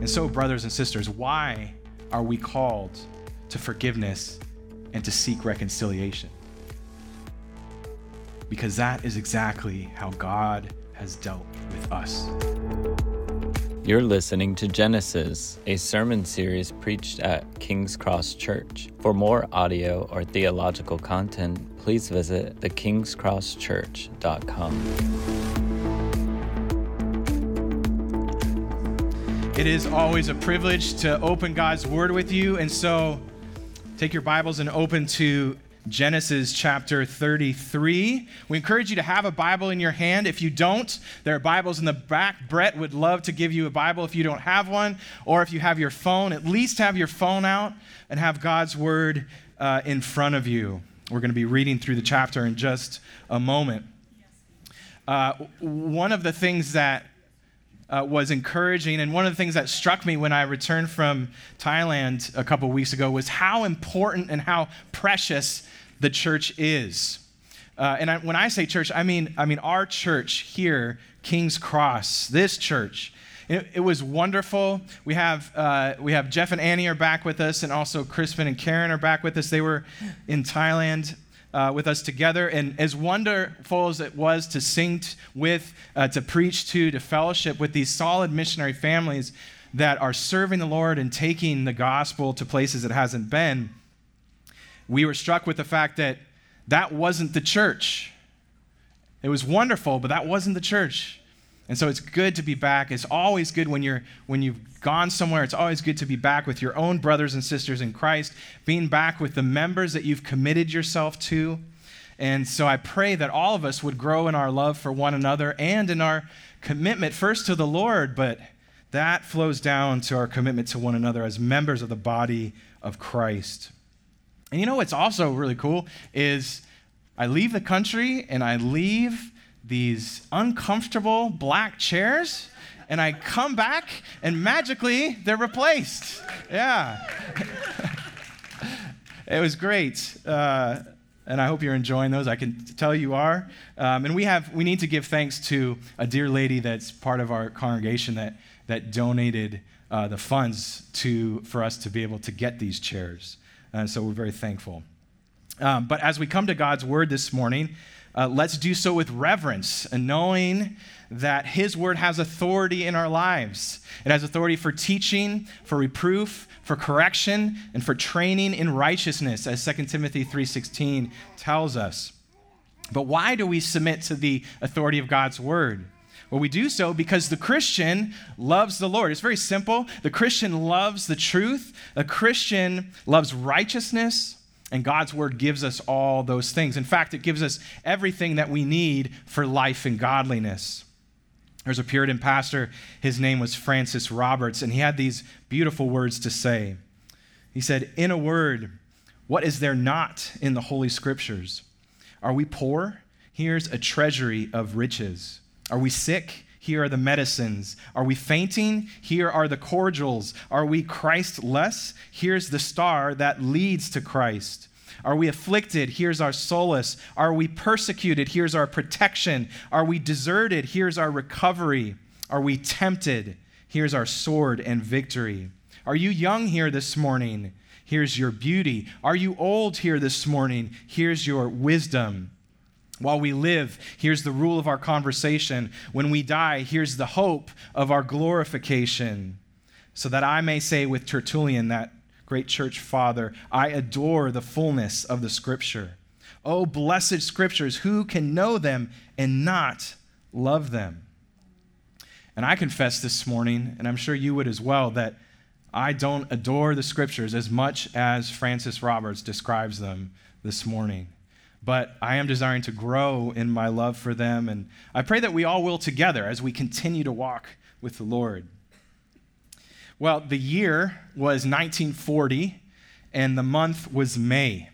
And so, brothers and sisters, why are we called to forgiveness and to seek reconciliation? Because that is exactly how God has dealt with us. You're listening to Genesis, a sermon series preached at King's Cross Church. For more audio or theological content, please visit thekingscrosschurch.com. It is always a privilege to open God's Word with you, and so take your Bibles and open to Genesis chapter 33. We encourage you to have a Bible in your hand. If you don't, there are Bibles in the back. Brett would love to give you a Bible if you don't have one, or if you have your phone, at least have your phone out and have God's Word uh, in front of you. We're going to be reading through the chapter in just a moment. Uh, one of the things that uh, was encouraging. And one of the things that struck me when I returned from Thailand a couple weeks ago was how important and how precious the church is. Uh, and I, when I say church, I mean, I mean our church here, King's Cross, this church. It, it was wonderful. We have, uh, we have Jeff and Annie are back with us, and also Crispin and Karen are back with us. They were in Thailand uh, with us together. And as wonderful as it was to sing t- with, uh, to preach to, to fellowship with these solid missionary families that are serving the Lord and taking the gospel to places it hasn't been, we were struck with the fact that that wasn't the church. It was wonderful, but that wasn't the church. And so it's good to be back. It's always good when you're when you've gone somewhere. It's always good to be back with your own brothers and sisters in Christ, being back with the members that you've committed yourself to. And so I pray that all of us would grow in our love for one another and in our commitment first to the Lord, but that flows down to our commitment to one another as members of the body of Christ. And you know what's also really cool is I leave the country and I leave these uncomfortable black chairs and I come back and magically they're replaced. Yeah. it was great. Uh, and I hope you're enjoying those. I can tell you are. Um, and we have we need to give thanks to a dear lady that's part of our congregation that that donated uh, the funds to for us to be able to get these chairs. And so we're very thankful. Um, but as we come to God's word this morning, uh, let's do so with reverence and knowing that His word has authority in our lives. It has authority for teaching, for reproof, for correction, and for training in righteousness, as 2 Timothy 3:16 tells us. But why do we submit to the authority of God's word? Well, we do so because the Christian loves the Lord. It's very simple. The Christian loves the truth. A Christian loves righteousness. And God's word gives us all those things. In fact, it gives us everything that we need for life and godliness. There's a Puritan pastor, his name was Francis Roberts, and he had these beautiful words to say. He said, In a word, what is there not in the Holy Scriptures? Are we poor? Here's a treasury of riches. Are we sick? Here are the medicines. Are we fainting? Here are the cordials. Are we Christless? Here's the star that leads to Christ. Are we afflicted? Here's our solace. Are we persecuted? Here's our protection. Are we deserted? Here's our recovery. Are we tempted? Here's our sword and victory. Are you young here this morning? Here's your beauty. Are you old here this morning? Here's your wisdom. While we live, here's the rule of our conversation. When we die, here's the hope of our glorification. So that I may say with Tertullian, that great church father, I adore the fullness of the scripture. Oh, blessed scriptures, who can know them and not love them? And I confess this morning, and I'm sure you would as well, that I don't adore the scriptures as much as Francis Roberts describes them this morning but I am desiring to grow in my love for them. And I pray that we all will together as we continue to walk with the Lord. Well, the year was 1940, and the month was May.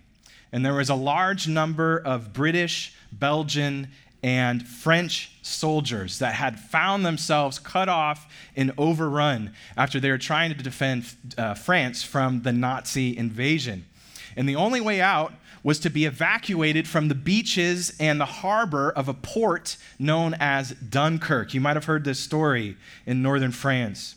And there was a large number of British, Belgian, and French soldiers that had found themselves cut off and overrun after they were trying to defend uh, France from the Nazi invasion. And the only way out was to be evacuated from the beaches and the harbor of a port known as Dunkirk. You might have heard this story in northern France.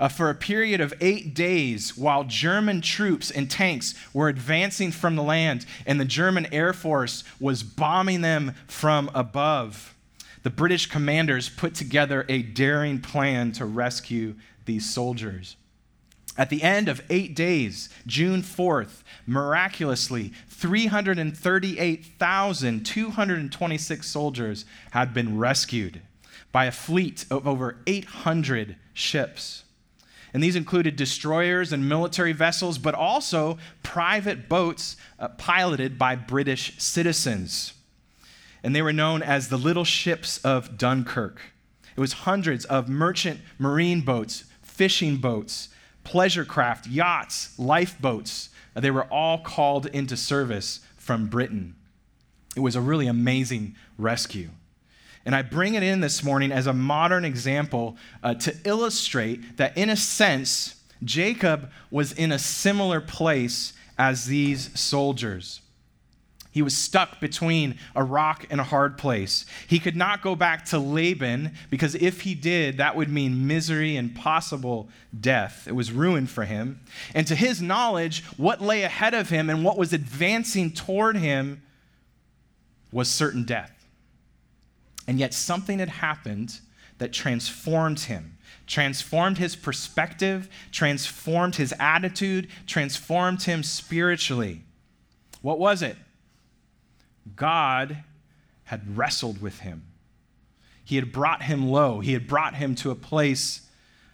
uh, for a period of eight days while German troops and tanks were advancing from the land and the German Air Force was bombing them from above. The British commanders put together a daring plan to rescue these soldiers. At the end of eight days, June 4th, miraculously, 338,226 soldiers had been rescued by a fleet of over 800 ships. And these included destroyers and military vessels, but also private boats uh, piloted by British citizens. And they were known as the little ships of Dunkirk. It was hundreds of merchant marine boats, fishing boats, pleasure craft, yachts, lifeboats. They were all called into service from Britain. It was a really amazing rescue. And I bring it in this morning as a modern example uh, to illustrate that, in a sense, Jacob was in a similar place as these soldiers. He was stuck between a rock and a hard place. He could not go back to Laban because if he did, that would mean misery and possible death. It was ruin for him. And to his knowledge, what lay ahead of him and what was advancing toward him was certain death. And yet something had happened that transformed him, transformed his perspective, transformed his attitude, transformed him spiritually. What was it? God had wrestled with him. He had brought him low. He had brought him to a place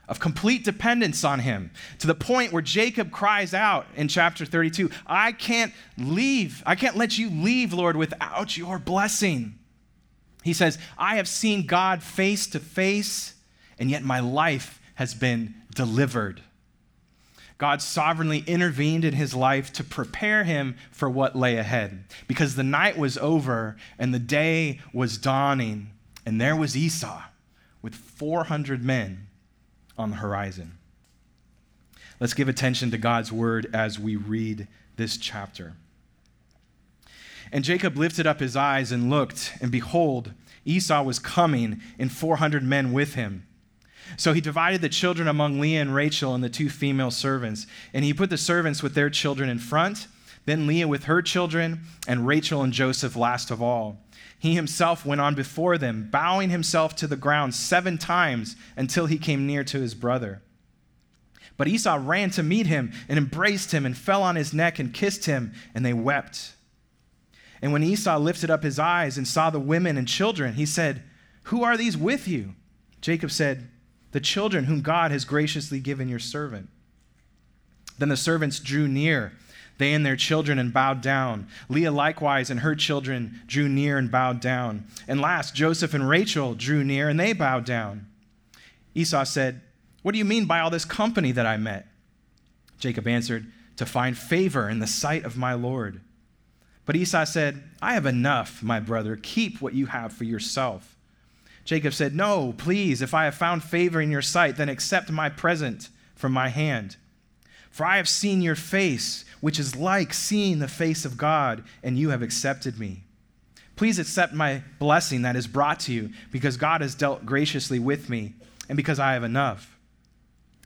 of complete dependence on him to the point where Jacob cries out in chapter 32 I can't leave. I can't let you leave, Lord, without your blessing. He says, I have seen God face to face, and yet my life has been delivered. God sovereignly intervened in his life to prepare him for what lay ahead. Because the night was over and the day was dawning, and there was Esau with 400 men on the horizon. Let's give attention to God's word as we read this chapter. And Jacob lifted up his eyes and looked, and behold, Esau was coming, and 400 men with him. So he divided the children among Leah and Rachel and the two female servants. And he put the servants with their children in front, then Leah with her children, and Rachel and Joseph last of all. He himself went on before them, bowing himself to the ground seven times until he came near to his brother. But Esau ran to meet him and embraced him and fell on his neck and kissed him, and they wept. And when Esau lifted up his eyes and saw the women and children, he said, Who are these with you? Jacob said, The children whom God has graciously given your servant. Then the servants drew near, they and their children, and bowed down. Leah likewise and her children drew near and bowed down. And last, Joseph and Rachel drew near, and they bowed down. Esau said, What do you mean by all this company that I met? Jacob answered, To find favor in the sight of my Lord. But Esau said, I have enough, my brother. Keep what you have for yourself. Jacob said, No, please, if I have found favor in your sight, then accept my present from my hand. For I have seen your face, which is like seeing the face of God, and you have accepted me. Please accept my blessing that is brought to you, because God has dealt graciously with me, and because I have enough.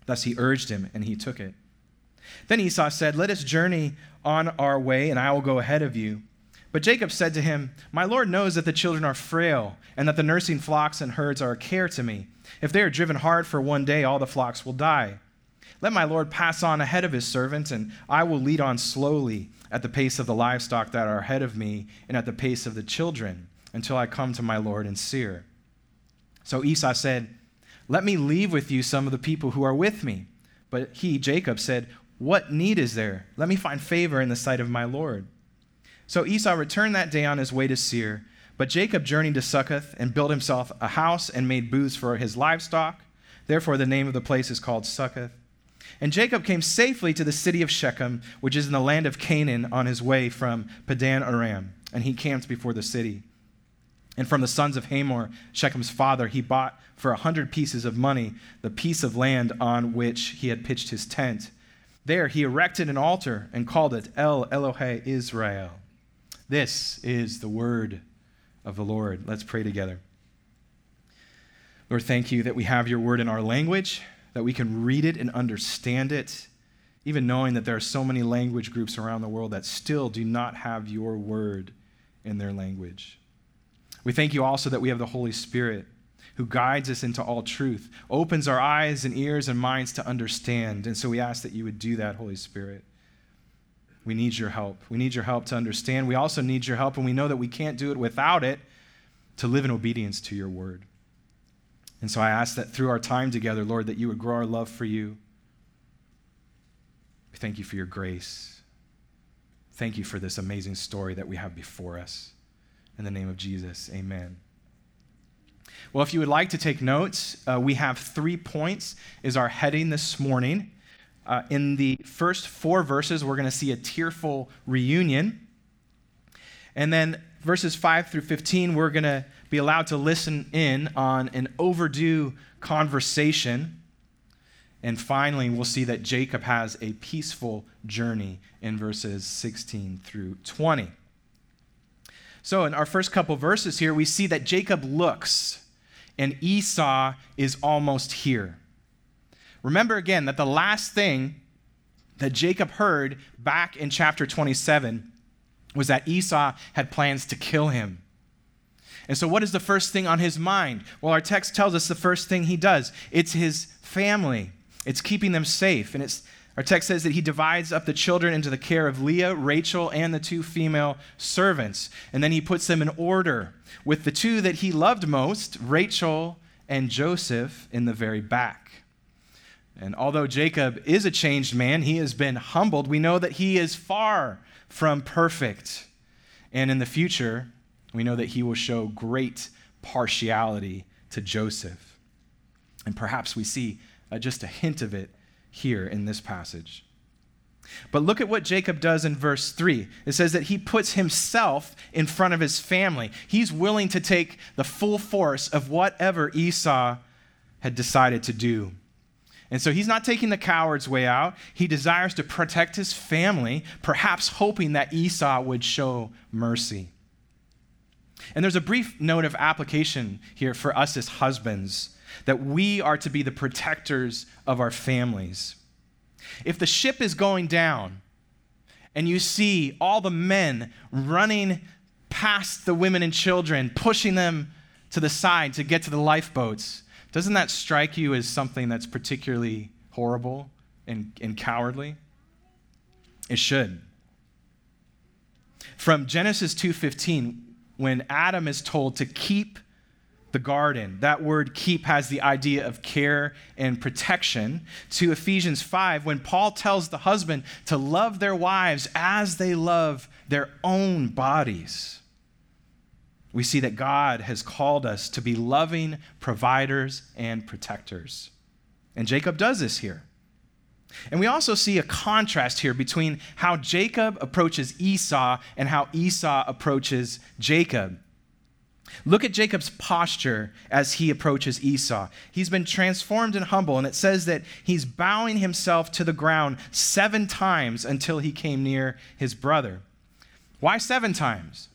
Thus he urged him, and he took it. Then Esau said, Let us journey on our way, and I will go ahead of you. But Jacob said to him, My Lord knows that the children are frail, and that the nursing flocks and herds are a care to me. If they are driven hard for one day, all the flocks will die. Let my Lord pass on ahead of his servant, and I will lead on slowly at the pace of the livestock that are ahead of me, and at the pace of the children, until I come to my Lord in Seir. So Esau said, Let me leave with you some of the people who are with me. But he, Jacob, said, what need is there? Let me find favor in the sight of my Lord. So Esau returned that day on his way to Seir, but Jacob journeyed to Succoth and built himself a house and made booths for his livestock. Therefore, the name of the place is called Succoth. And Jacob came safely to the city of Shechem, which is in the land of Canaan, on his way from Padan Aram, and he camped before the city. And from the sons of Hamor, Shechem's father, he bought for a hundred pieces of money the piece of land on which he had pitched his tent. There he erected an altar and called it El Elohe Israel. This is the word of the Lord. Let's pray together. Lord, thank you that we have your word in our language. that we can read it and understand it, even knowing that there are so many language groups around the world that still do not have your word in their language. We thank you also that we have the Holy Spirit who guides us into all truth, opens our eyes and ears and minds to understand. And so we ask that you would do that, Holy Spirit. We need your help. We need your help to understand. We also need your help, and we know that we can't do it without it, to live in obedience to your word. And so I ask that through our time together, Lord, that you would grow our love for you. We thank you for your grace. Thank you for this amazing story that we have before us. In the name of Jesus, amen. Well, if you would like to take notes, uh, we have three points is our heading this morning. Uh, in the first four verses, we're going to see a tearful reunion. And then verses 5 through 15, we're going to be allowed to listen in on an overdue conversation. And finally, we'll see that Jacob has a peaceful journey in verses 16 through 20. So, in our first couple verses here, we see that Jacob looks and Esau is almost here. Remember again that the last thing that Jacob heard back in chapter 27 was that Esau had plans to kill him. And so, what is the first thing on his mind? Well, our text tells us the first thing he does it's his family, it's keeping them safe. And it's, our text says that he divides up the children into the care of Leah, Rachel, and the two female servants. And then he puts them in order, with the two that he loved most, Rachel and Joseph, in the very back. And although Jacob is a changed man, he has been humbled. We know that he is far from perfect. And in the future, we know that he will show great partiality to Joseph. And perhaps we see uh, just a hint of it here in this passage. But look at what Jacob does in verse 3. It says that he puts himself in front of his family. He's willing to take the full force of whatever Esau had decided to do. And so he's not taking the coward's way out. He desires to protect his family, perhaps hoping that Esau would show mercy. And there's a brief note of application here for us as husbands that we are to be the protectors of our families. If the ship is going down and you see all the men running past the women and children, pushing them to the side to get to the lifeboats, doesn't that strike you as something that's particularly horrible and, and cowardly? It should. From Genesis 2:15, when Adam is told to keep the garden, that word keep has the idea of care and protection. To Ephesians 5, when Paul tells the husband to love their wives as they love their own bodies we see that God has called us to be loving providers and protectors. And Jacob does this here. And we also see a contrast here between how Jacob approaches Esau and how Esau approaches Jacob. Look at Jacob's posture as he approaches Esau. He's been transformed and humble, and it says that he's bowing himself to the ground seven times until he came near his brother. Why seven times?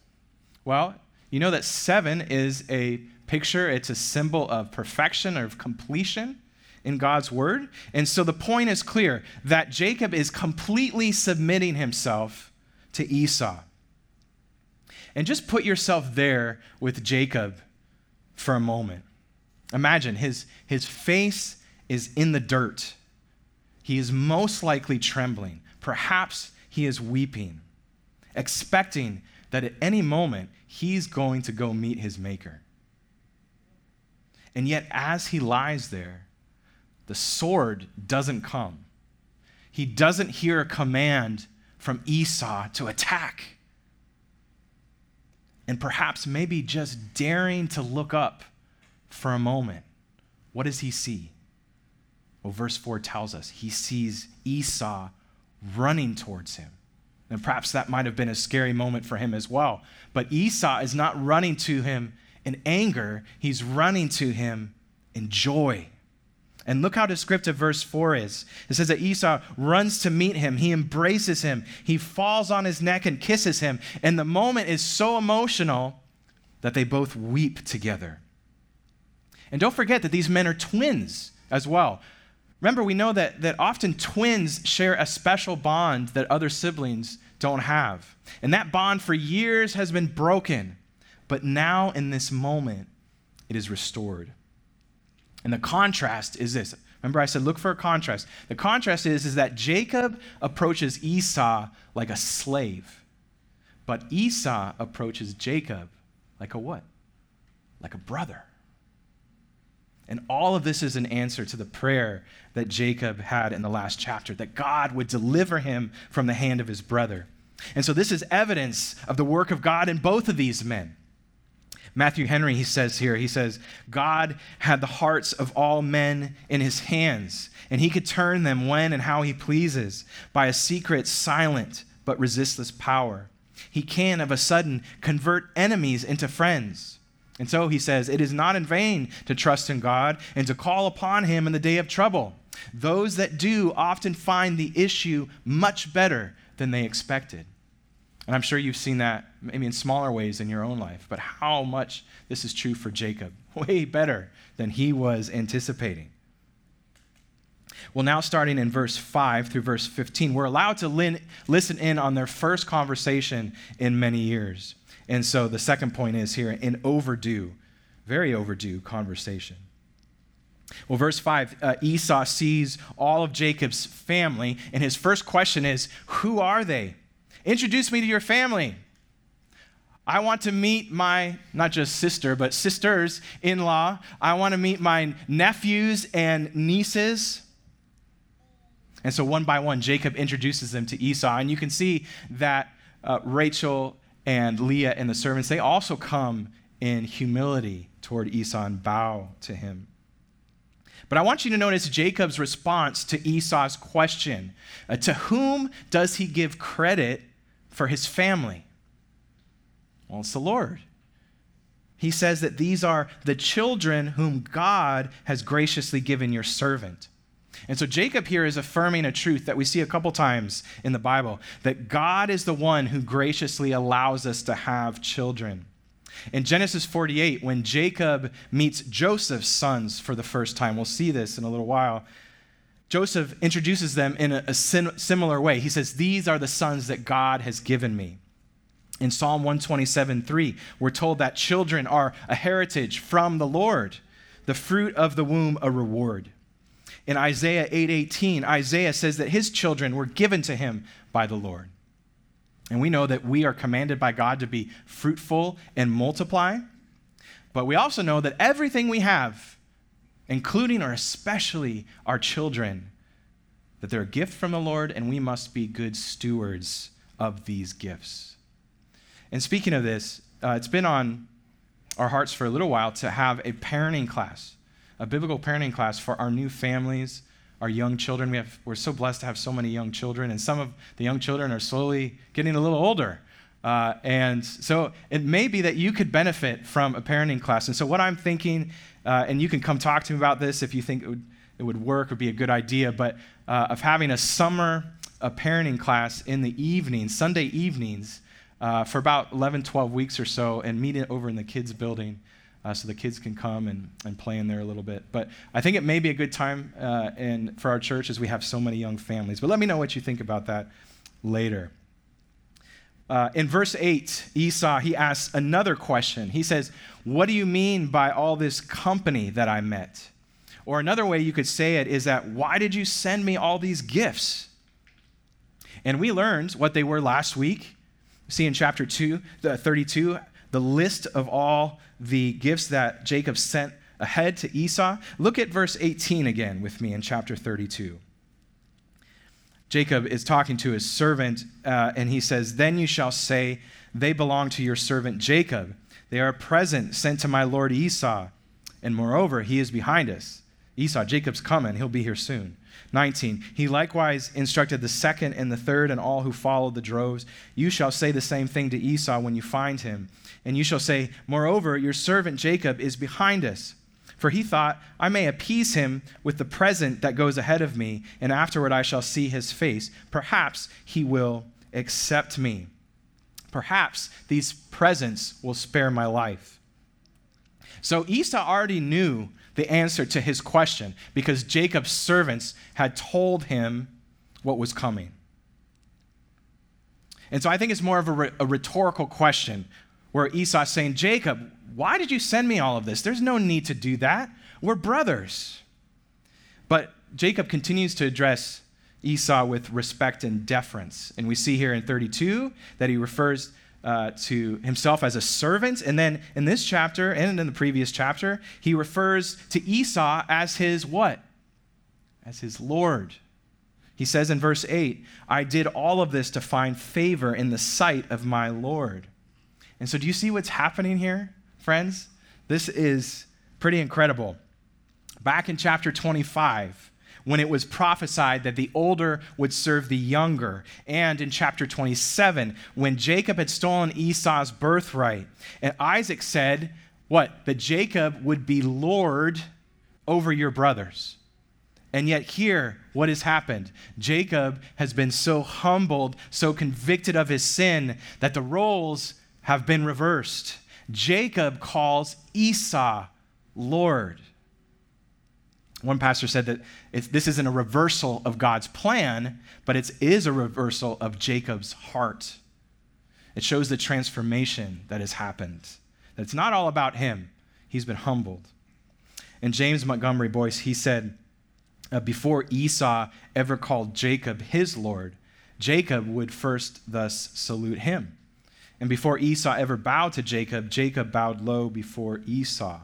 Well, you know that seven is a picture, it's a symbol of perfection or of completion in God's word. And so the point is clear that Jacob is completely submitting himself to Esau. And just put yourself there with Jacob for a moment. Imagine his, his face is in the dirt. He is most likely trembling. Perhaps he is weeping, expecting that at any moment he's going to go meet his maker. And yet, as he lies there, the sword doesn't come. He doesn't hear a command from Esau to attack. And perhaps, maybe just daring to look up for a moment. What does he see? Well, verse 4 tells us he sees Esau running towards him. And perhaps that might have been a scary moment for him as well. But Esau is not running to him in anger, he's running to him in joy. And look how descriptive verse 4 is. It says that Esau runs to meet him. He embraces him. He falls on his neck and kisses him. And the moment is so emotional that they both weep together. And don't forget that these men are twins as well. Remember, we know that, that often twins share a special bond that other siblings don't have. And that bond for years has been broken. But now, in this moment, it is restored. And the contrast is this. Remember, I said, look for a contrast. The contrast is, is that Jacob approaches Esau like a slave, but Esau approaches Jacob like a what? Like a brother. And all of this is an answer to the prayer that Jacob had in the last chapter that God would deliver him from the hand of his brother. And so this is evidence of the work of God in both of these men. Matthew Henry, he says here, he says, God had the hearts of all men in his hands, and he could turn them when and how he pleases by a secret, silent, but resistless power. He can, of a sudden, convert enemies into friends and so he says, It is not in vain to trust in God and to call upon him in the day of trouble. Those that do often find the issue much better than they expected. And I'm sure you've seen that maybe in smaller ways in your own life, but how much this is true for Jacob. Way better than he was anticipating. Well, now starting in verse 5 through verse 15, we're allowed to listen in on their first conversation in many years. And so the second point is here an overdue, very overdue conversation. Well, verse 5 uh, Esau sees all of Jacob's family, and his first question is, Who are they? Introduce me to your family. I want to meet my, not just sister, but sisters in law. I want to meet my nephews and nieces. And so, one by one, Jacob introduces them to Esau. And you can see that uh, Rachel and Leah and the servants, they also come in humility toward Esau and bow to him. But I want you to notice Jacob's response to Esau's question uh, To whom does he give credit for his family? Well, it's the Lord. He says that these are the children whom God has graciously given your servant. And so Jacob here is affirming a truth that we see a couple times in the Bible that God is the one who graciously allows us to have children. In Genesis 48, when Jacob meets Joseph's sons for the first time, we'll see this in a little while. Joseph introduces them in a, a similar way. He says, These are the sons that God has given me. In Psalm 127 3, we're told that children are a heritage from the Lord, the fruit of the womb, a reward. In Isaiah 8:18, 8, Isaiah says that his children were given to him by the Lord. And we know that we are commanded by God to be fruitful and multiply. But we also know that everything we have, including or especially our children, that they're a gift from the Lord and we must be good stewards of these gifts. And speaking of this, uh, it's been on our hearts for a little while to have a parenting class a biblical parenting class for our new families, our young children. We have, we're so blessed to have so many young children, and some of the young children are slowly getting a little older. Uh, and so it may be that you could benefit from a parenting class. And so, what I'm thinking, uh, and you can come talk to me about this if you think it would, it would work, would be a good idea, but uh, of having a summer a parenting class in the evenings, Sunday evenings, uh, for about 11, 12 weeks or so, and meet it over in the kids' building uh, so the kids can come and, and play in there a little bit. But I think it may be a good time uh, in, for our church as we have so many young families. But let me know what you think about that later. Uh, in verse 8, Esau, he asks another question. He says, What do you mean by all this company that I met? Or another way you could say it is that, Why did you send me all these gifts? And we learned what they were last week. See in chapter 2, the 32, the list of all the gifts that Jacob sent ahead to Esau. Look at verse 18 again with me in chapter 32. Jacob is talking to his servant, uh, and he says, Then you shall say, They belong to your servant Jacob. They are a present sent to my lord Esau. And moreover, he is behind us. Esau, Jacob's coming. He'll be here soon. 19. He likewise instructed the second and the third and all who followed the droves. You shall say the same thing to Esau when you find him. And you shall say, Moreover, your servant Jacob is behind us. For he thought, I may appease him with the present that goes ahead of me, and afterward I shall see his face. Perhaps he will accept me. Perhaps these presents will spare my life. So Esau already knew the answer to his question because Jacob's servants had told him what was coming. And so I think it's more of a, a rhetorical question where Esau's saying, Jacob, why did you send me all of this? There's no need to do that. We're brothers. But Jacob continues to address Esau with respect and deference. And we see here in 32 that he refers uh, to himself as a servant. And then in this chapter and in the previous chapter, he refers to Esau as his what? As his Lord. He says in verse 8, I did all of this to find favor in the sight of my Lord. And so, do you see what's happening here, friends? This is pretty incredible. Back in chapter 25, when it was prophesied that the older would serve the younger, and in chapter 27, when Jacob had stolen Esau's birthright, and Isaac said, What? That Jacob would be Lord over your brothers. And yet, here, what has happened? Jacob has been so humbled, so convicted of his sin, that the roles have been reversed. Jacob calls Esau Lord. One pastor said that this isn't a reversal of God's plan, but it is a reversal of Jacob's heart. It shows the transformation that has happened. That it's not all about him, he's been humbled. And James Montgomery Boice, he said, uh, before Esau ever called Jacob his Lord, Jacob would first thus salute him. And before Esau ever bowed to Jacob, Jacob bowed low before Esau.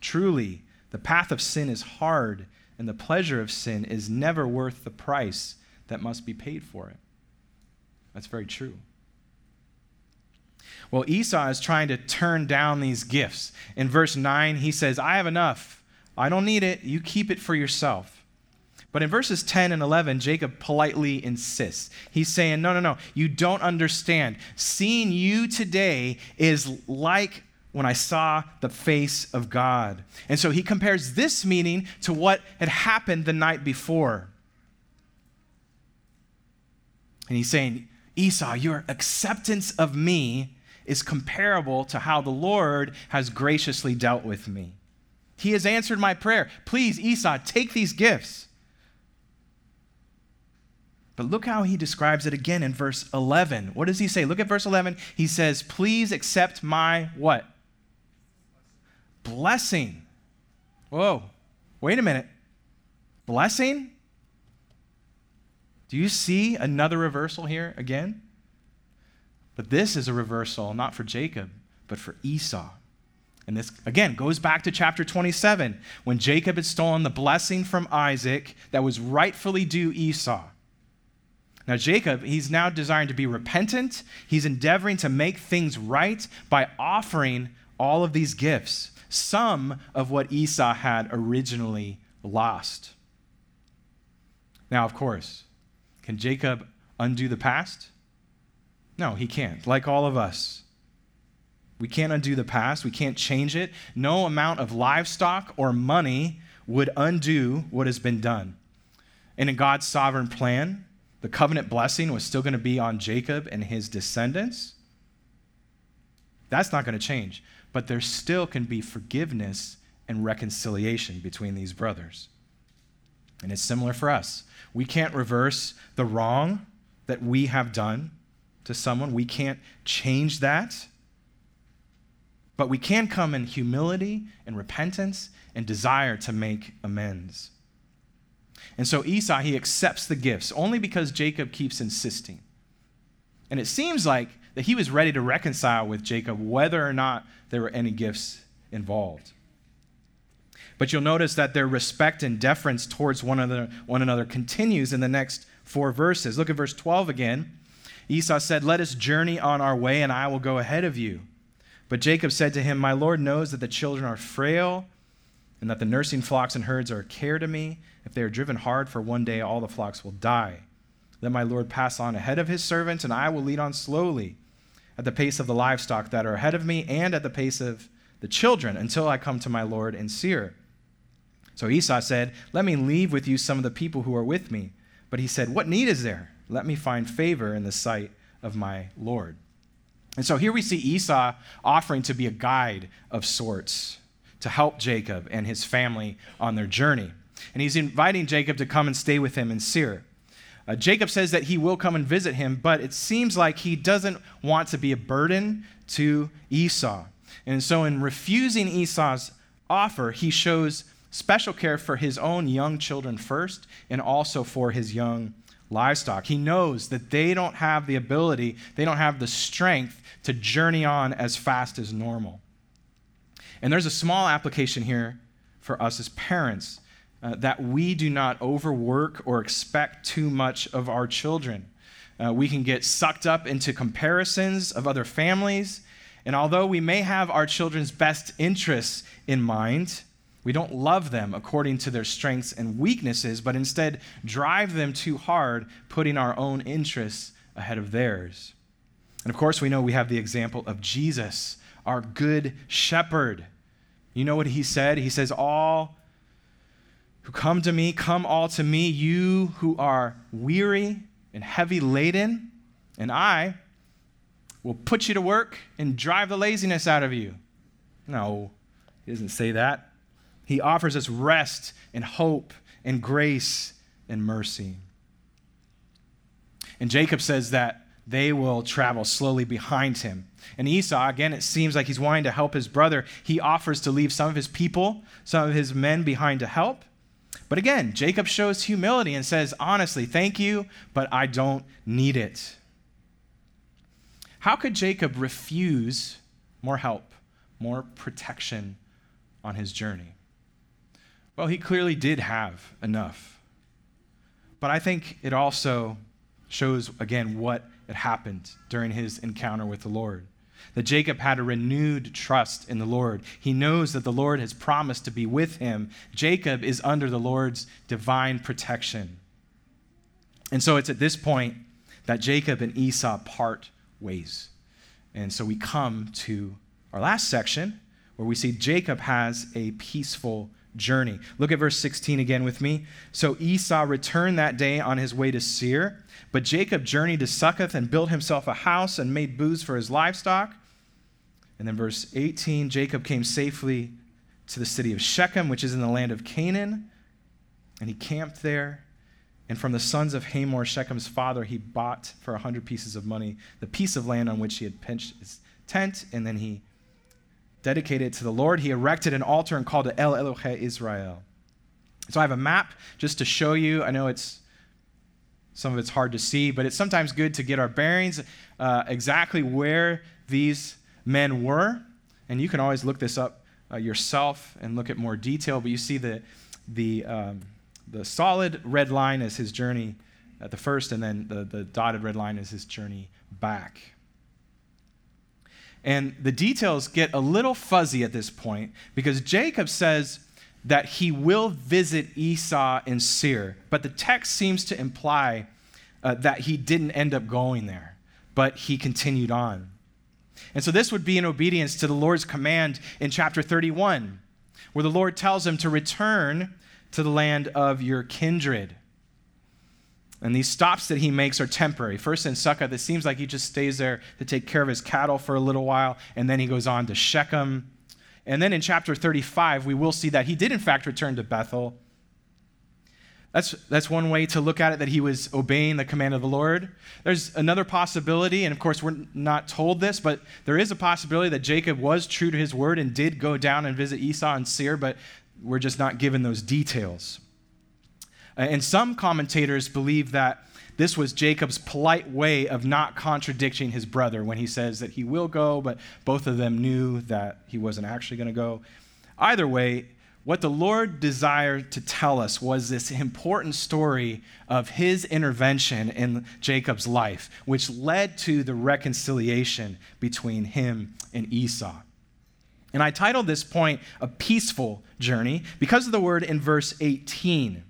Truly, the path of sin is hard, and the pleasure of sin is never worth the price that must be paid for it. That's very true. Well, Esau is trying to turn down these gifts. In verse 9, he says, I have enough. I don't need it. You keep it for yourself. But in verses 10 and 11, Jacob politely insists. He's saying, No, no, no, you don't understand. Seeing you today is like when I saw the face of God. And so he compares this meaning to what had happened the night before. And he's saying, Esau, your acceptance of me is comparable to how the Lord has graciously dealt with me. He has answered my prayer. Please, Esau, take these gifts. But look how he describes it again in verse 11. What does he say? Look at verse 11. He says, Please accept my what? Blessing. Whoa, wait a minute. Blessing? Do you see another reversal here again? But this is a reversal not for Jacob, but for Esau. And this, again, goes back to chapter 27 when Jacob had stolen the blessing from Isaac that was rightfully due Esau. Now, Jacob, he's now desiring to be repentant. He's endeavoring to make things right by offering all of these gifts, some of what Esau had originally lost. Now, of course, can Jacob undo the past? No, he can't, like all of us. We can't undo the past. We can't change it. No amount of livestock or money would undo what has been done. And in God's sovereign plan, the covenant blessing was still going to be on Jacob and his descendants. That's not going to change. But there still can be forgiveness and reconciliation between these brothers. And it's similar for us. We can't reverse the wrong that we have done to someone, we can't change that. But we can come in humility and repentance and desire to make amends. And so Esau, he accepts the gifts only because Jacob keeps insisting. And it seems like that he was ready to reconcile with Jacob whether or not there were any gifts involved. But you'll notice that their respect and deference towards one another, one another continues in the next four verses. Look at verse 12 again. Esau said, Let us journey on our way, and I will go ahead of you. But Jacob said to him, My Lord knows that the children are frail, and that the nursing flocks and herds are a care to me. If they are driven hard for one day, all the flocks will die. Let my Lord pass on ahead of his servants, and I will lead on slowly, at the pace of the livestock that are ahead of me, and at the pace of the children, until I come to my Lord in Seir. So Esau said, Let me leave with you some of the people who are with me. But he said, What need is there? Let me find favor in the sight of my Lord. And so here we see Esau offering to be a guide of sorts, to help Jacob and his family on their journey. And he's inviting Jacob to come and stay with him in Seir. Uh, Jacob says that he will come and visit him, but it seems like he doesn't want to be a burden to Esau. And so, in refusing Esau's offer, he shows special care for his own young children first and also for his young livestock. He knows that they don't have the ability, they don't have the strength to journey on as fast as normal. And there's a small application here for us as parents uh, that we do not overwork or expect too much of our children. Uh, we can get sucked up into comparisons of other families. And although we may have our children's best interests in mind, we don't love them according to their strengths and weaknesses, but instead drive them too hard, putting our own interests ahead of theirs. And of course, we know we have the example of Jesus, our good shepherd. You know what he said? He says, All who come to me, come all to me, you who are weary and heavy laden, and I will put you to work and drive the laziness out of you. No, he doesn't say that. He offers us rest and hope and grace and mercy. And Jacob says that they will travel slowly behind him. And Esau, again, it seems like he's wanting to help his brother. He offers to leave some of his people, some of his men behind to help. But again, Jacob shows humility and says, honestly, thank you, but I don't need it. How could Jacob refuse more help, more protection on his journey? Well, he clearly did have enough. But I think it also shows, again, what had happened during his encounter with the Lord that Jacob had a renewed trust in the Lord. He knows that the Lord has promised to be with him. Jacob is under the Lord's divine protection. And so it's at this point that Jacob and Esau part ways. And so we come to our last section where we see Jacob has a peaceful journey. Look at verse 16 again with me. So Esau returned that day on his way to Seir, but Jacob journeyed to Succoth and built himself a house and made booths for his livestock. And then verse 18 Jacob came safely to the city of Shechem, which is in the land of Canaan, and he camped there. And from the sons of Hamor, Shechem's father, he bought for a hundred pieces of money the piece of land on which he had pitched his tent, and then he dedicated to the Lord. He erected an altar and called it El Elohe Israel. So I have a map just to show you. I know it's some of it's hard to see, but it's sometimes good to get our bearings uh, exactly where these men were. And you can always look this up uh, yourself and look at more detail. But you see the, the, um, the solid red line is his journey at the first, and then the, the dotted red line is his journey back. And the details get a little fuzzy at this point because Jacob says that he will visit Esau in Seir, but the text seems to imply uh, that he didn't end up going there, but he continued on. And so this would be in obedience to the Lord's command in chapter 31, where the Lord tells him to return to the land of your kindred. And these stops that he makes are temporary. First in Succoth, it seems like he just stays there to take care of his cattle for a little while, and then he goes on to Shechem. And then in chapter 35, we will see that he did, in fact, return to Bethel that's, that's one way to look at it, that he was obeying the command of the Lord. There's another possibility, and of course, we're not told this, but there is a possibility that Jacob was true to his word and did go down and visit Esau and Seir, but we're just not given those details. Uh, and some commentators believe that this was Jacob's polite way of not contradicting his brother when he says that he will go, but both of them knew that he wasn't actually going to go. Either way, what the Lord desired to tell us was this important story of his intervention in Jacob's life, which led to the reconciliation between him and Esau. And I titled this point A Peaceful Journey because of the word in verse 18.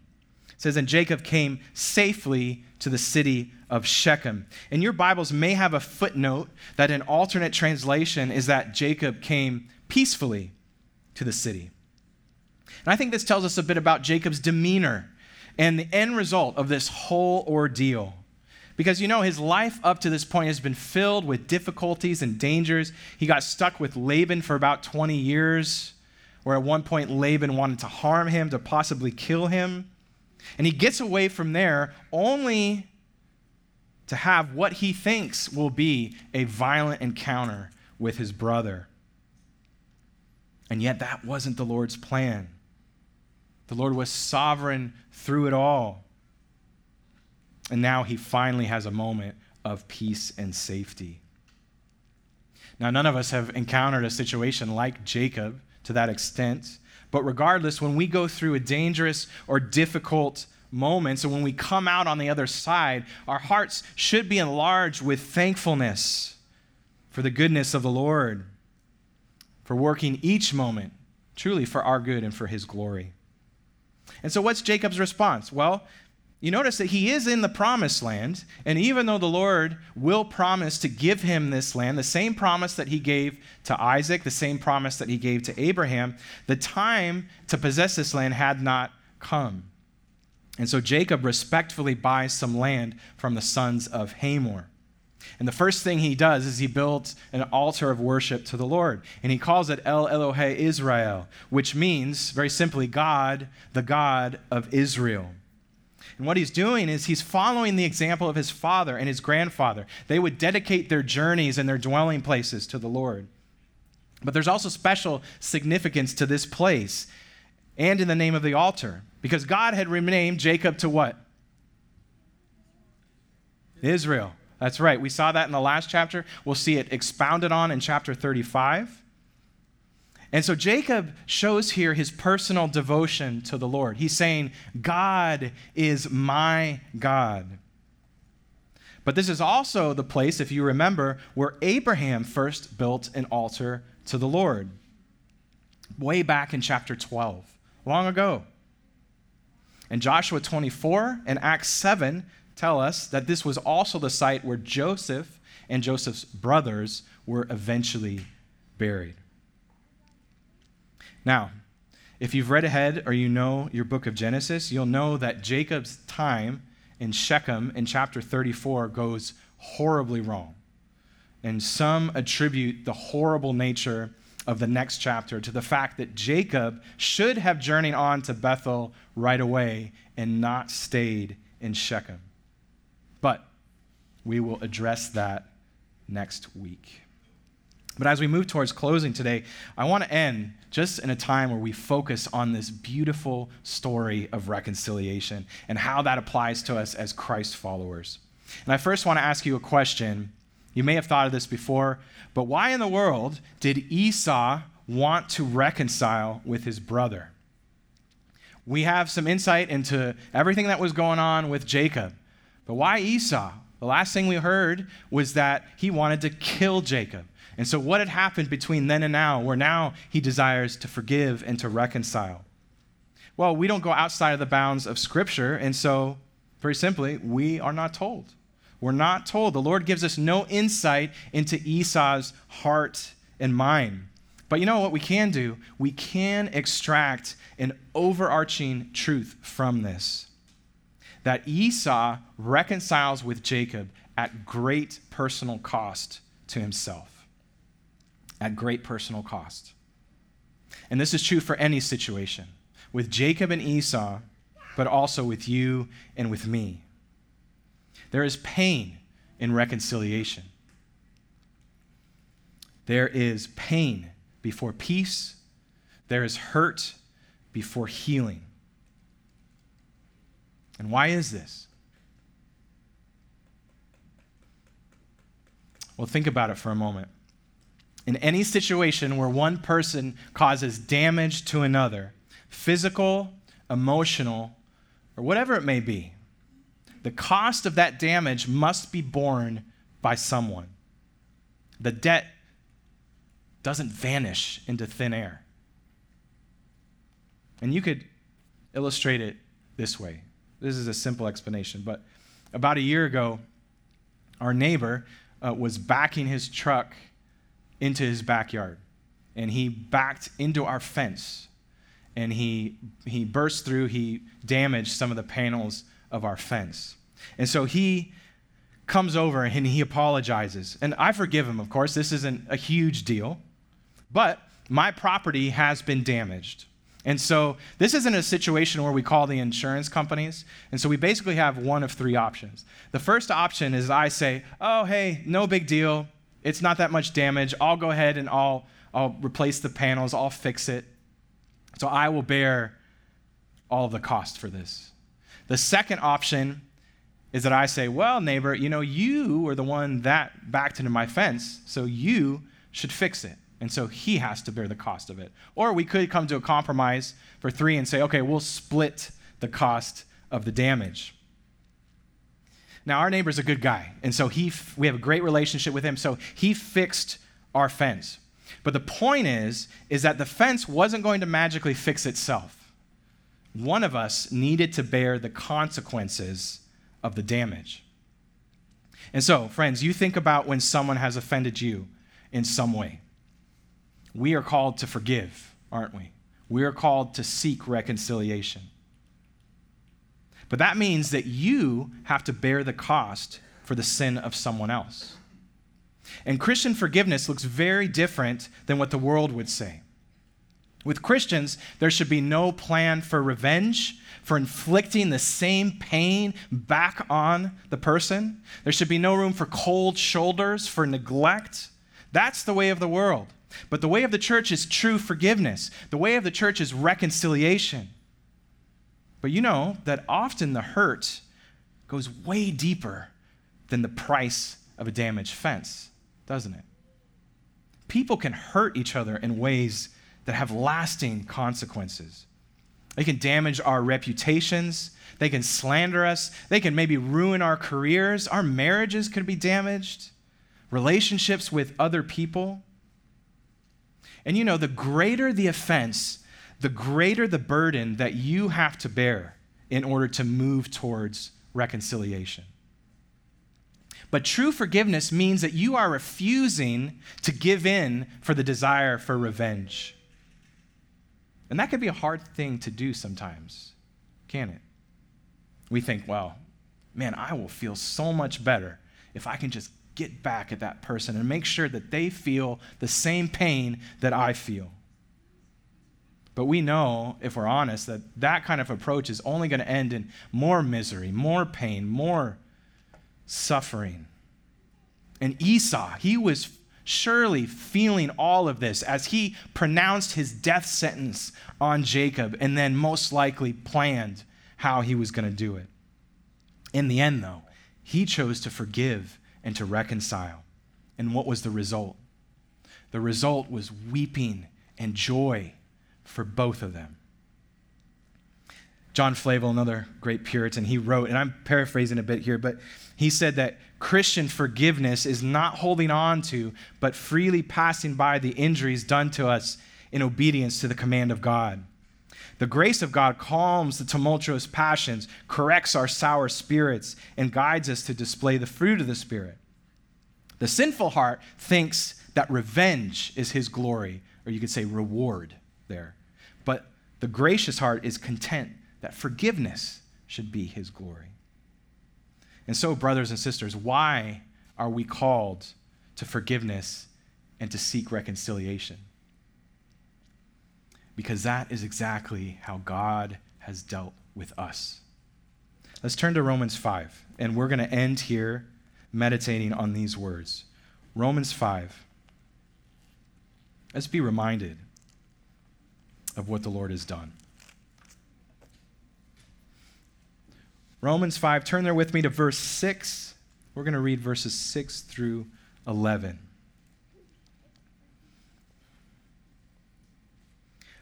It says, And Jacob came safely to the city of Shechem. And your Bibles may have a footnote that an alternate translation is that Jacob came peacefully to the city. And I think this tells us a bit about Jacob's demeanor and the end result of this whole ordeal. Because you know, his life up to this point has been filled with difficulties and dangers. He got stuck with Laban for about 20 years. where at one point Laban wanted to harm him, to possibly kill him. And he gets away from there only to have what he thinks will be a violent encounter with his brother. And yet, that wasn't the Lord's plan. The Lord was sovereign through it all. And now he finally has a moment of peace and safety. Now, none of us have encountered a situation like Jacob to that extent. But regardless, when we go through a dangerous or difficult moment, so when we come out on the other side, our hearts should be enlarged with thankfulness for the goodness of the Lord, for working each moment truly for our good and for his glory. And so, what's Jacob's response? Well, you notice that he is in the promised land, and even though the Lord will promise to give him this land, the same promise that he gave to Isaac, the same promise that he gave to Abraham, the time to possess this land had not come. And so Jacob respectfully buys some land from the sons of Hamor. And the first thing he does is he builds an altar of worship to the Lord. And he calls it El Elohe Israel, which means, very simply, God, the God of Israel. And what he's doing is he's following the example of his father and his grandfather. They would dedicate their journeys and their dwelling places to the Lord. But there's also special significance to this place and in the name of the altar because God had renamed Jacob to what? Israel. That's right. We saw that in the last chapter. We'll see it expounded on in chapter 35. And so Jacob shows here his personal devotion to the Lord. He's saying, God is my God. But this is also the place, if you remember, where Abraham first built an altar to the Lord, way back in chapter 12, long ago. And Joshua 24 and Acts 7 tell us that this was also the site where Joseph and Joseph's brothers were eventually buried. Now, if you've read ahead or you know your book of Genesis, you'll know that Jacob's time in Shechem in chapter 34 goes horribly wrong. And some attribute the horrible nature of the next chapter to the fact that Jacob should have journeyed on to Bethel right away and not stayed in Shechem. But we will address that next week. But as we move towards closing today, I want to end just in a time where we focus on this beautiful story of reconciliation and how that applies to us as Christ followers. And I first want to ask you a question. You may have thought of this before, but why in the world did Esau want to reconcile with his brother? We have some insight into everything that was going on with Jacob. But why Esau? The last thing we heard was that he wanted to kill Jacob. And so, what had happened between then and now, where now he desires to forgive and to reconcile? Well, we don't go outside of the bounds of Scripture, and so, very simply, we are not told. We're not told. The Lord gives us no insight into Esau's heart and mind. But you know what we can do? We can extract an overarching truth from this that Esau reconciles with Jacob at great personal cost to himself at great personal cost. And this is true for any situation with Jacob and Esau, but also with you and with me. There is pain in reconciliation. There is pain before peace. There is hurt before healing. And why is this? Well, think about it for a moment in any situation where one person causes damage to another, physical, emotional, or whatever it may be, the cost of that damage must be borne by someone. The debt doesn't vanish into thin air. And you could illustrate it this way. This is a simple explanation, but about a year ago, our neighbor uh, was backing his truck into his backyard. And he backed into our fence. And he, he burst through, he damaged some of the panels of our fence. And so he comes over and he apologizes. And I forgive him, of course. This isn't a huge deal. But my property has been damaged. And so this isn't a situation where we call the insurance companies. And so we basically have one of three options. The first option is I say, oh, hey, no big deal. It's not that much damage. I'll go ahead and I'll, I'll replace the panels, I'll fix it. So I will bear all the cost for this. The second option is that I say, well, neighbor, you know, you were the one that backed into my fence, so you should fix it. And so he has to bear the cost of it. Or we could come to a compromise for three and say, okay, we'll split the cost of the damage. Now, our neighbor's a good guy, and so he, we have a great relationship with him, so he fixed our fence. But the point is, is that the fence wasn't going to magically fix itself. One of us needed to bear the consequences of the damage. And so, friends, you think about when someone has offended you in some way we are called to forgive, aren't we? We are called to seek reconciliation. But that means that you have to bear the cost for the sin of someone else. And Christian forgiveness looks very different than what the world would say. With Christians, there should be no plan for revenge, for inflicting the same pain back on the person. There should be no room for cold shoulders, for neglect. That's the way of the world. But the way of the church is true forgiveness, the way of the church is reconciliation. But you know that often the hurt goes way deeper than the price of a damaged fence, doesn't it? People can hurt each other in ways that have lasting consequences. They can damage our reputations. They can slander us. They can maybe ruin our careers. Our marriages could be damaged. Relationships with other people. And you know, the greater the offense, the greater the burden that you have to bear in order to move towards reconciliation. But true forgiveness means that you are refusing to give in for the desire for revenge. And that can be a hard thing to do sometimes, can it? We think, well, man, I will feel so much better if I can just get back at that person and make sure that they feel the same pain that I feel. But we know, if we're honest, that that kind of approach is only going to end in more misery, more pain, more suffering. And Esau, he was surely feeling all of this as he pronounced his death sentence on Jacob and then most likely planned how he was going to do it. In the end, though, he chose to forgive and to reconcile. And what was the result? The result was weeping and joy for both of them. John Flavel, another great Puritan, he wrote, and I'm paraphrasing a bit here, but he said that Christian forgiveness is not holding on to, but freely passing by the injuries done to us in obedience to the command of God. The grace of God calms the tumultuous passions, corrects our sour spirits, and guides us to display the fruit of the Spirit. The sinful heart thinks that revenge is his glory, or you could say reward there. But the gracious heart is content that forgiveness should be his glory. And so, brothers and sisters, why are we called to forgiveness and to seek reconciliation? because that is exactly how God has dealt with us. Let's turn to Romans 5, and we're going to end here meditating on these words. Romans 5. Let's be reminded of what the Lord has done. Romans 5, turn there with me to verse 6. We're going to read verses 6 through 11.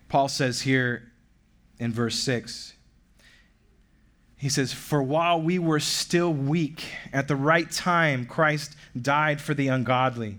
Paul says here in verse 6, he says, For while we were still weak, at the right time, Christ died for the ungodly.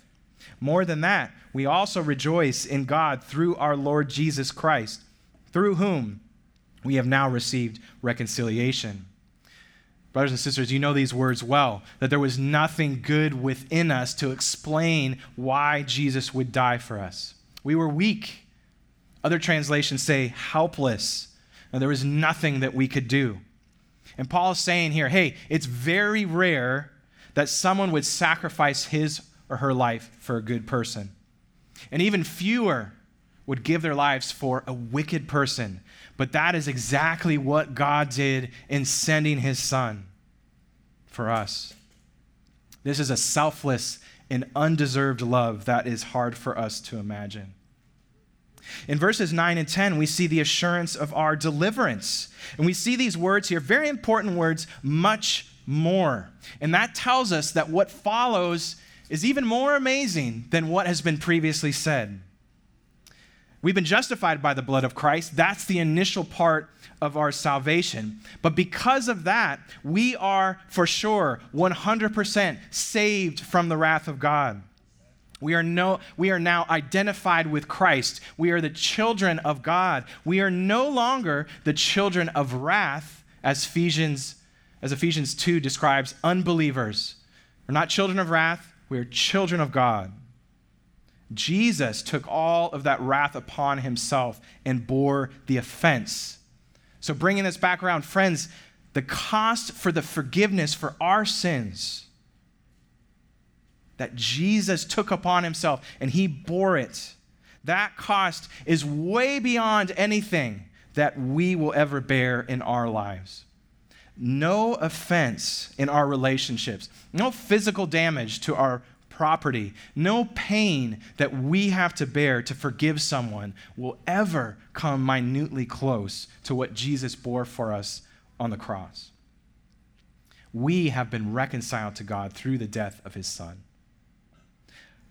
More than that, we also rejoice in God through our Lord Jesus Christ, through whom we have now received reconciliation. Brothers and sisters, you know these words well that there was nothing good within us to explain why Jesus would die for us. We were weak. Other translations say helpless. There was nothing that we could do. And Paul is saying here hey, it's very rare that someone would sacrifice his or her life for a good person. And even fewer would give their lives for a wicked person. But that is exactly what God did in sending his son for us. This is a selfless and undeserved love that is hard for us to imagine. In verses 9 and 10, we see the assurance of our deliverance. And we see these words here, very important words, much more. And that tells us that what follows is even more amazing than what has been previously said. We've been justified by the blood of Christ. That's the initial part of our salvation. But because of that, we are for sure 100% saved from the wrath of God. We are, no, we are now identified with Christ. We are the children of God. We are no longer the children of wrath, as Ephesians, as Ephesians 2 describes unbelievers. We're not children of wrath, we are children of God. Jesus took all of that wrath upon himself and bore the offense. So, bringing this back around, friends, the cost for the forgiveness for our sins that Jesus took upon himself and he bore it. That cost is way beyond anything that we will ever bear in our lives. No offense in our relationships, no physical damage to our property, no pain that we have to bear to forgive someone will ever come minutely close to what Jesus bore for us on the cross. We have been reconciled to God through the death of his son.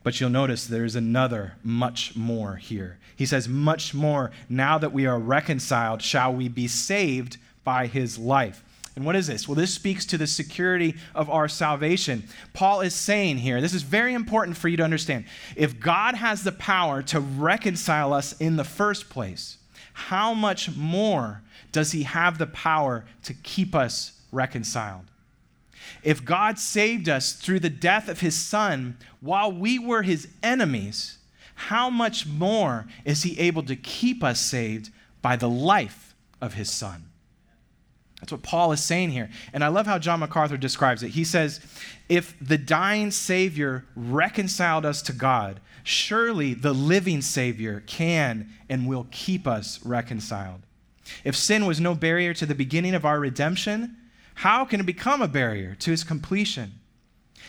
But you'll notice there's another much more here. He says, Much more, now that we are reconciled, shall we be saved by his life. And what is this? Well, this speaks to the security of our salvation. Paul is saying here, this is very important for you to understand. If God has the power to reconcile us in the first place, how much more does he have the power to keep us reconciled? If God saved us through the death of his son while we were his enemies, how much more is he able to keep us saved by the life of his son? That's what Paul is saying here. And I love how John MacArthur describes it. He says, If the dying Savior reconciled us to God, surely the living Savior can and will keep us reconciled. If sin was no barrier to the beginning of our redemption, how can it become a barrier to its completion?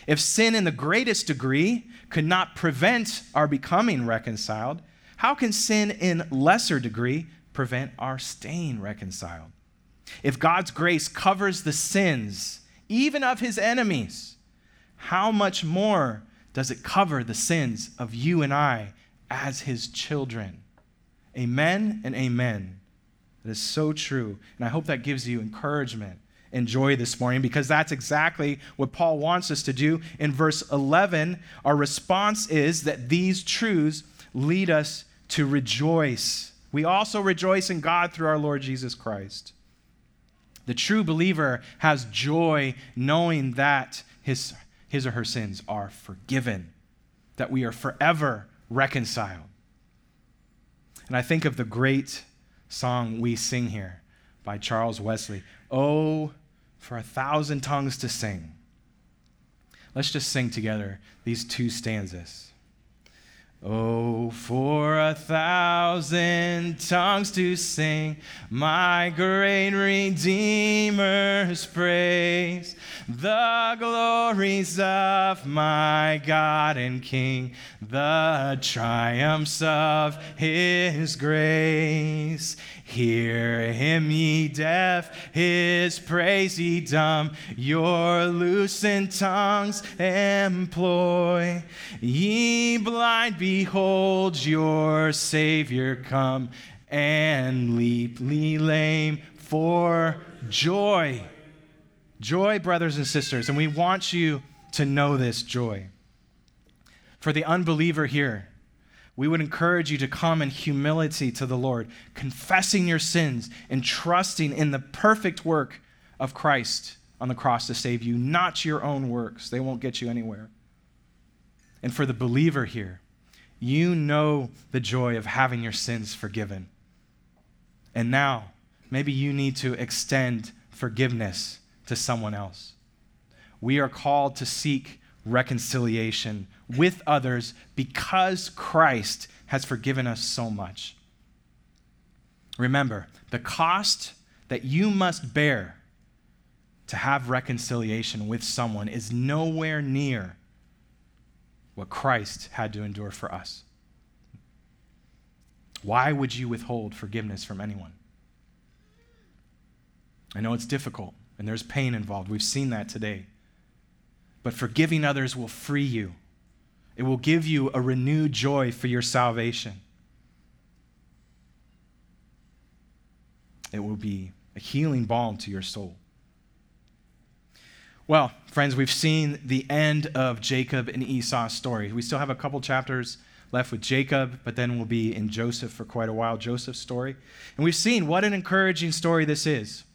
If sin in the greatest degree could not prevent our becoming reconciled, how can sin in lesser degree prevent our staying reconciled? If God's grace covers the sins, even of his enemies, how much more does it cover the sins of you and I as his children? Amen and amen. That is so true. And I hope that gives you encouragement enjoy this morning because that's exactly what Paul wants us to do. In verse 11, our response is that these truths lead us to rejoice. We also rejoice in God through our Lord Jesus Christ. The true believer has joy knowing that his, his or her sins are forgiven, that we are forever reconciled. And I think of the great song we sing here by Charles Wesley. Oh, for a thousand tongues to sing. Let's just sing together these two stanzas. Oh, for a thousand tongues to sing my great Redeemer's praise, the glories of my God and King, the triumphs of his grace. Hear him, ye deaf, his praise ye dumb, your loosened tongues employ. Ye blind, behold your Savior come, and leap, ye lame, for joy. Joy, brothers and sisters, and we want you to know this joy. For the unbeliever here, we would encourage you to come in humility to the Lord, confessing your sins and trusting in the perfect work of Christ on the cross to save you, not your own works. They won't get you anywhere. And for the believer here, you know the joy of having your sins forgiven. And now, maybe you need to extend forgiveness to someone else. We are called to seek reconciliation with others because Christ has forgiven us so much. Remember, the cost that you must bear to have reconciliation with someone is nowhere near what Christ had to endure for us. Why would you withhold forgiveness from anyone? I know it's difficult and there's pain involved. We've seen that today. But forgiving others will free you, it will give you a renewed joy for your salvation. It will be a healing balm to your soul. Well, friends, we've seen the end of Jacob and Esau's story. We still have a couple chapters left with Jacob, but then we'll be in Joseph for quite a while, Joseph's story. And we've seen what an encouraging story this is.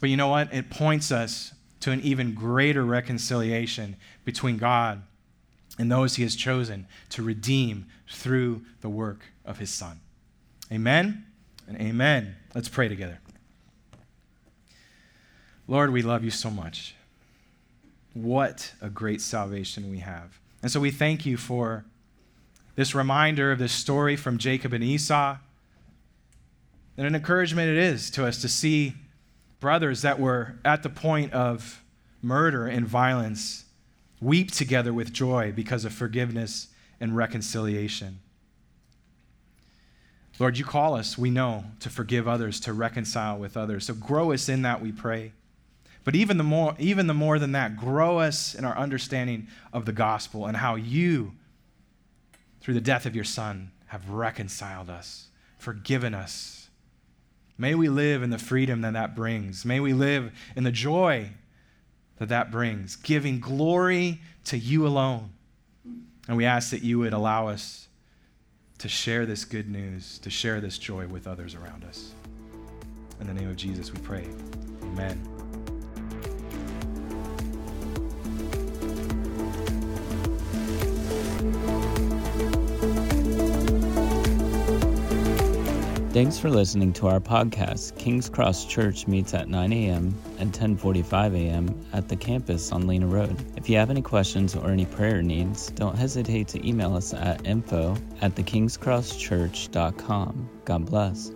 But you know what? It points us to an even greater reconciliation between God and those he has chosen to redeem through the work of his Son. Amen and amen. Let's pray together. Lord, we love you so much. What a great salvation we have. And so we thank you for this reminder of this story from Jacob and Esau. And an encouragement it is to us to see brothers that were at the point of murder and violence weep together with joy because of forgiveness and reconciliation. Lord, you call us, we know, to forgive others, to reconcile with others. So grow us in that, we pray. But even the more, even the more than that, grow us in our understanding of the gospel and how you, through the death of your Son, have reconciled us, forgiven us. May we live in the freedom that that brings. May we live in the joy that that brings, giving glory to you alone. And we ask that you would allow us to share this good news, to share this joy with others around us. In the name of Jesus, we pray. Amen. Thanks for listening to our podcast. King's Cross Church meets at 9 a.m. and 10:45 a.m. at the campus on Lena Road. If you have any questions or any prayer needs, don't hesitate to email us at info at thekingscrosschurch.com. God bless.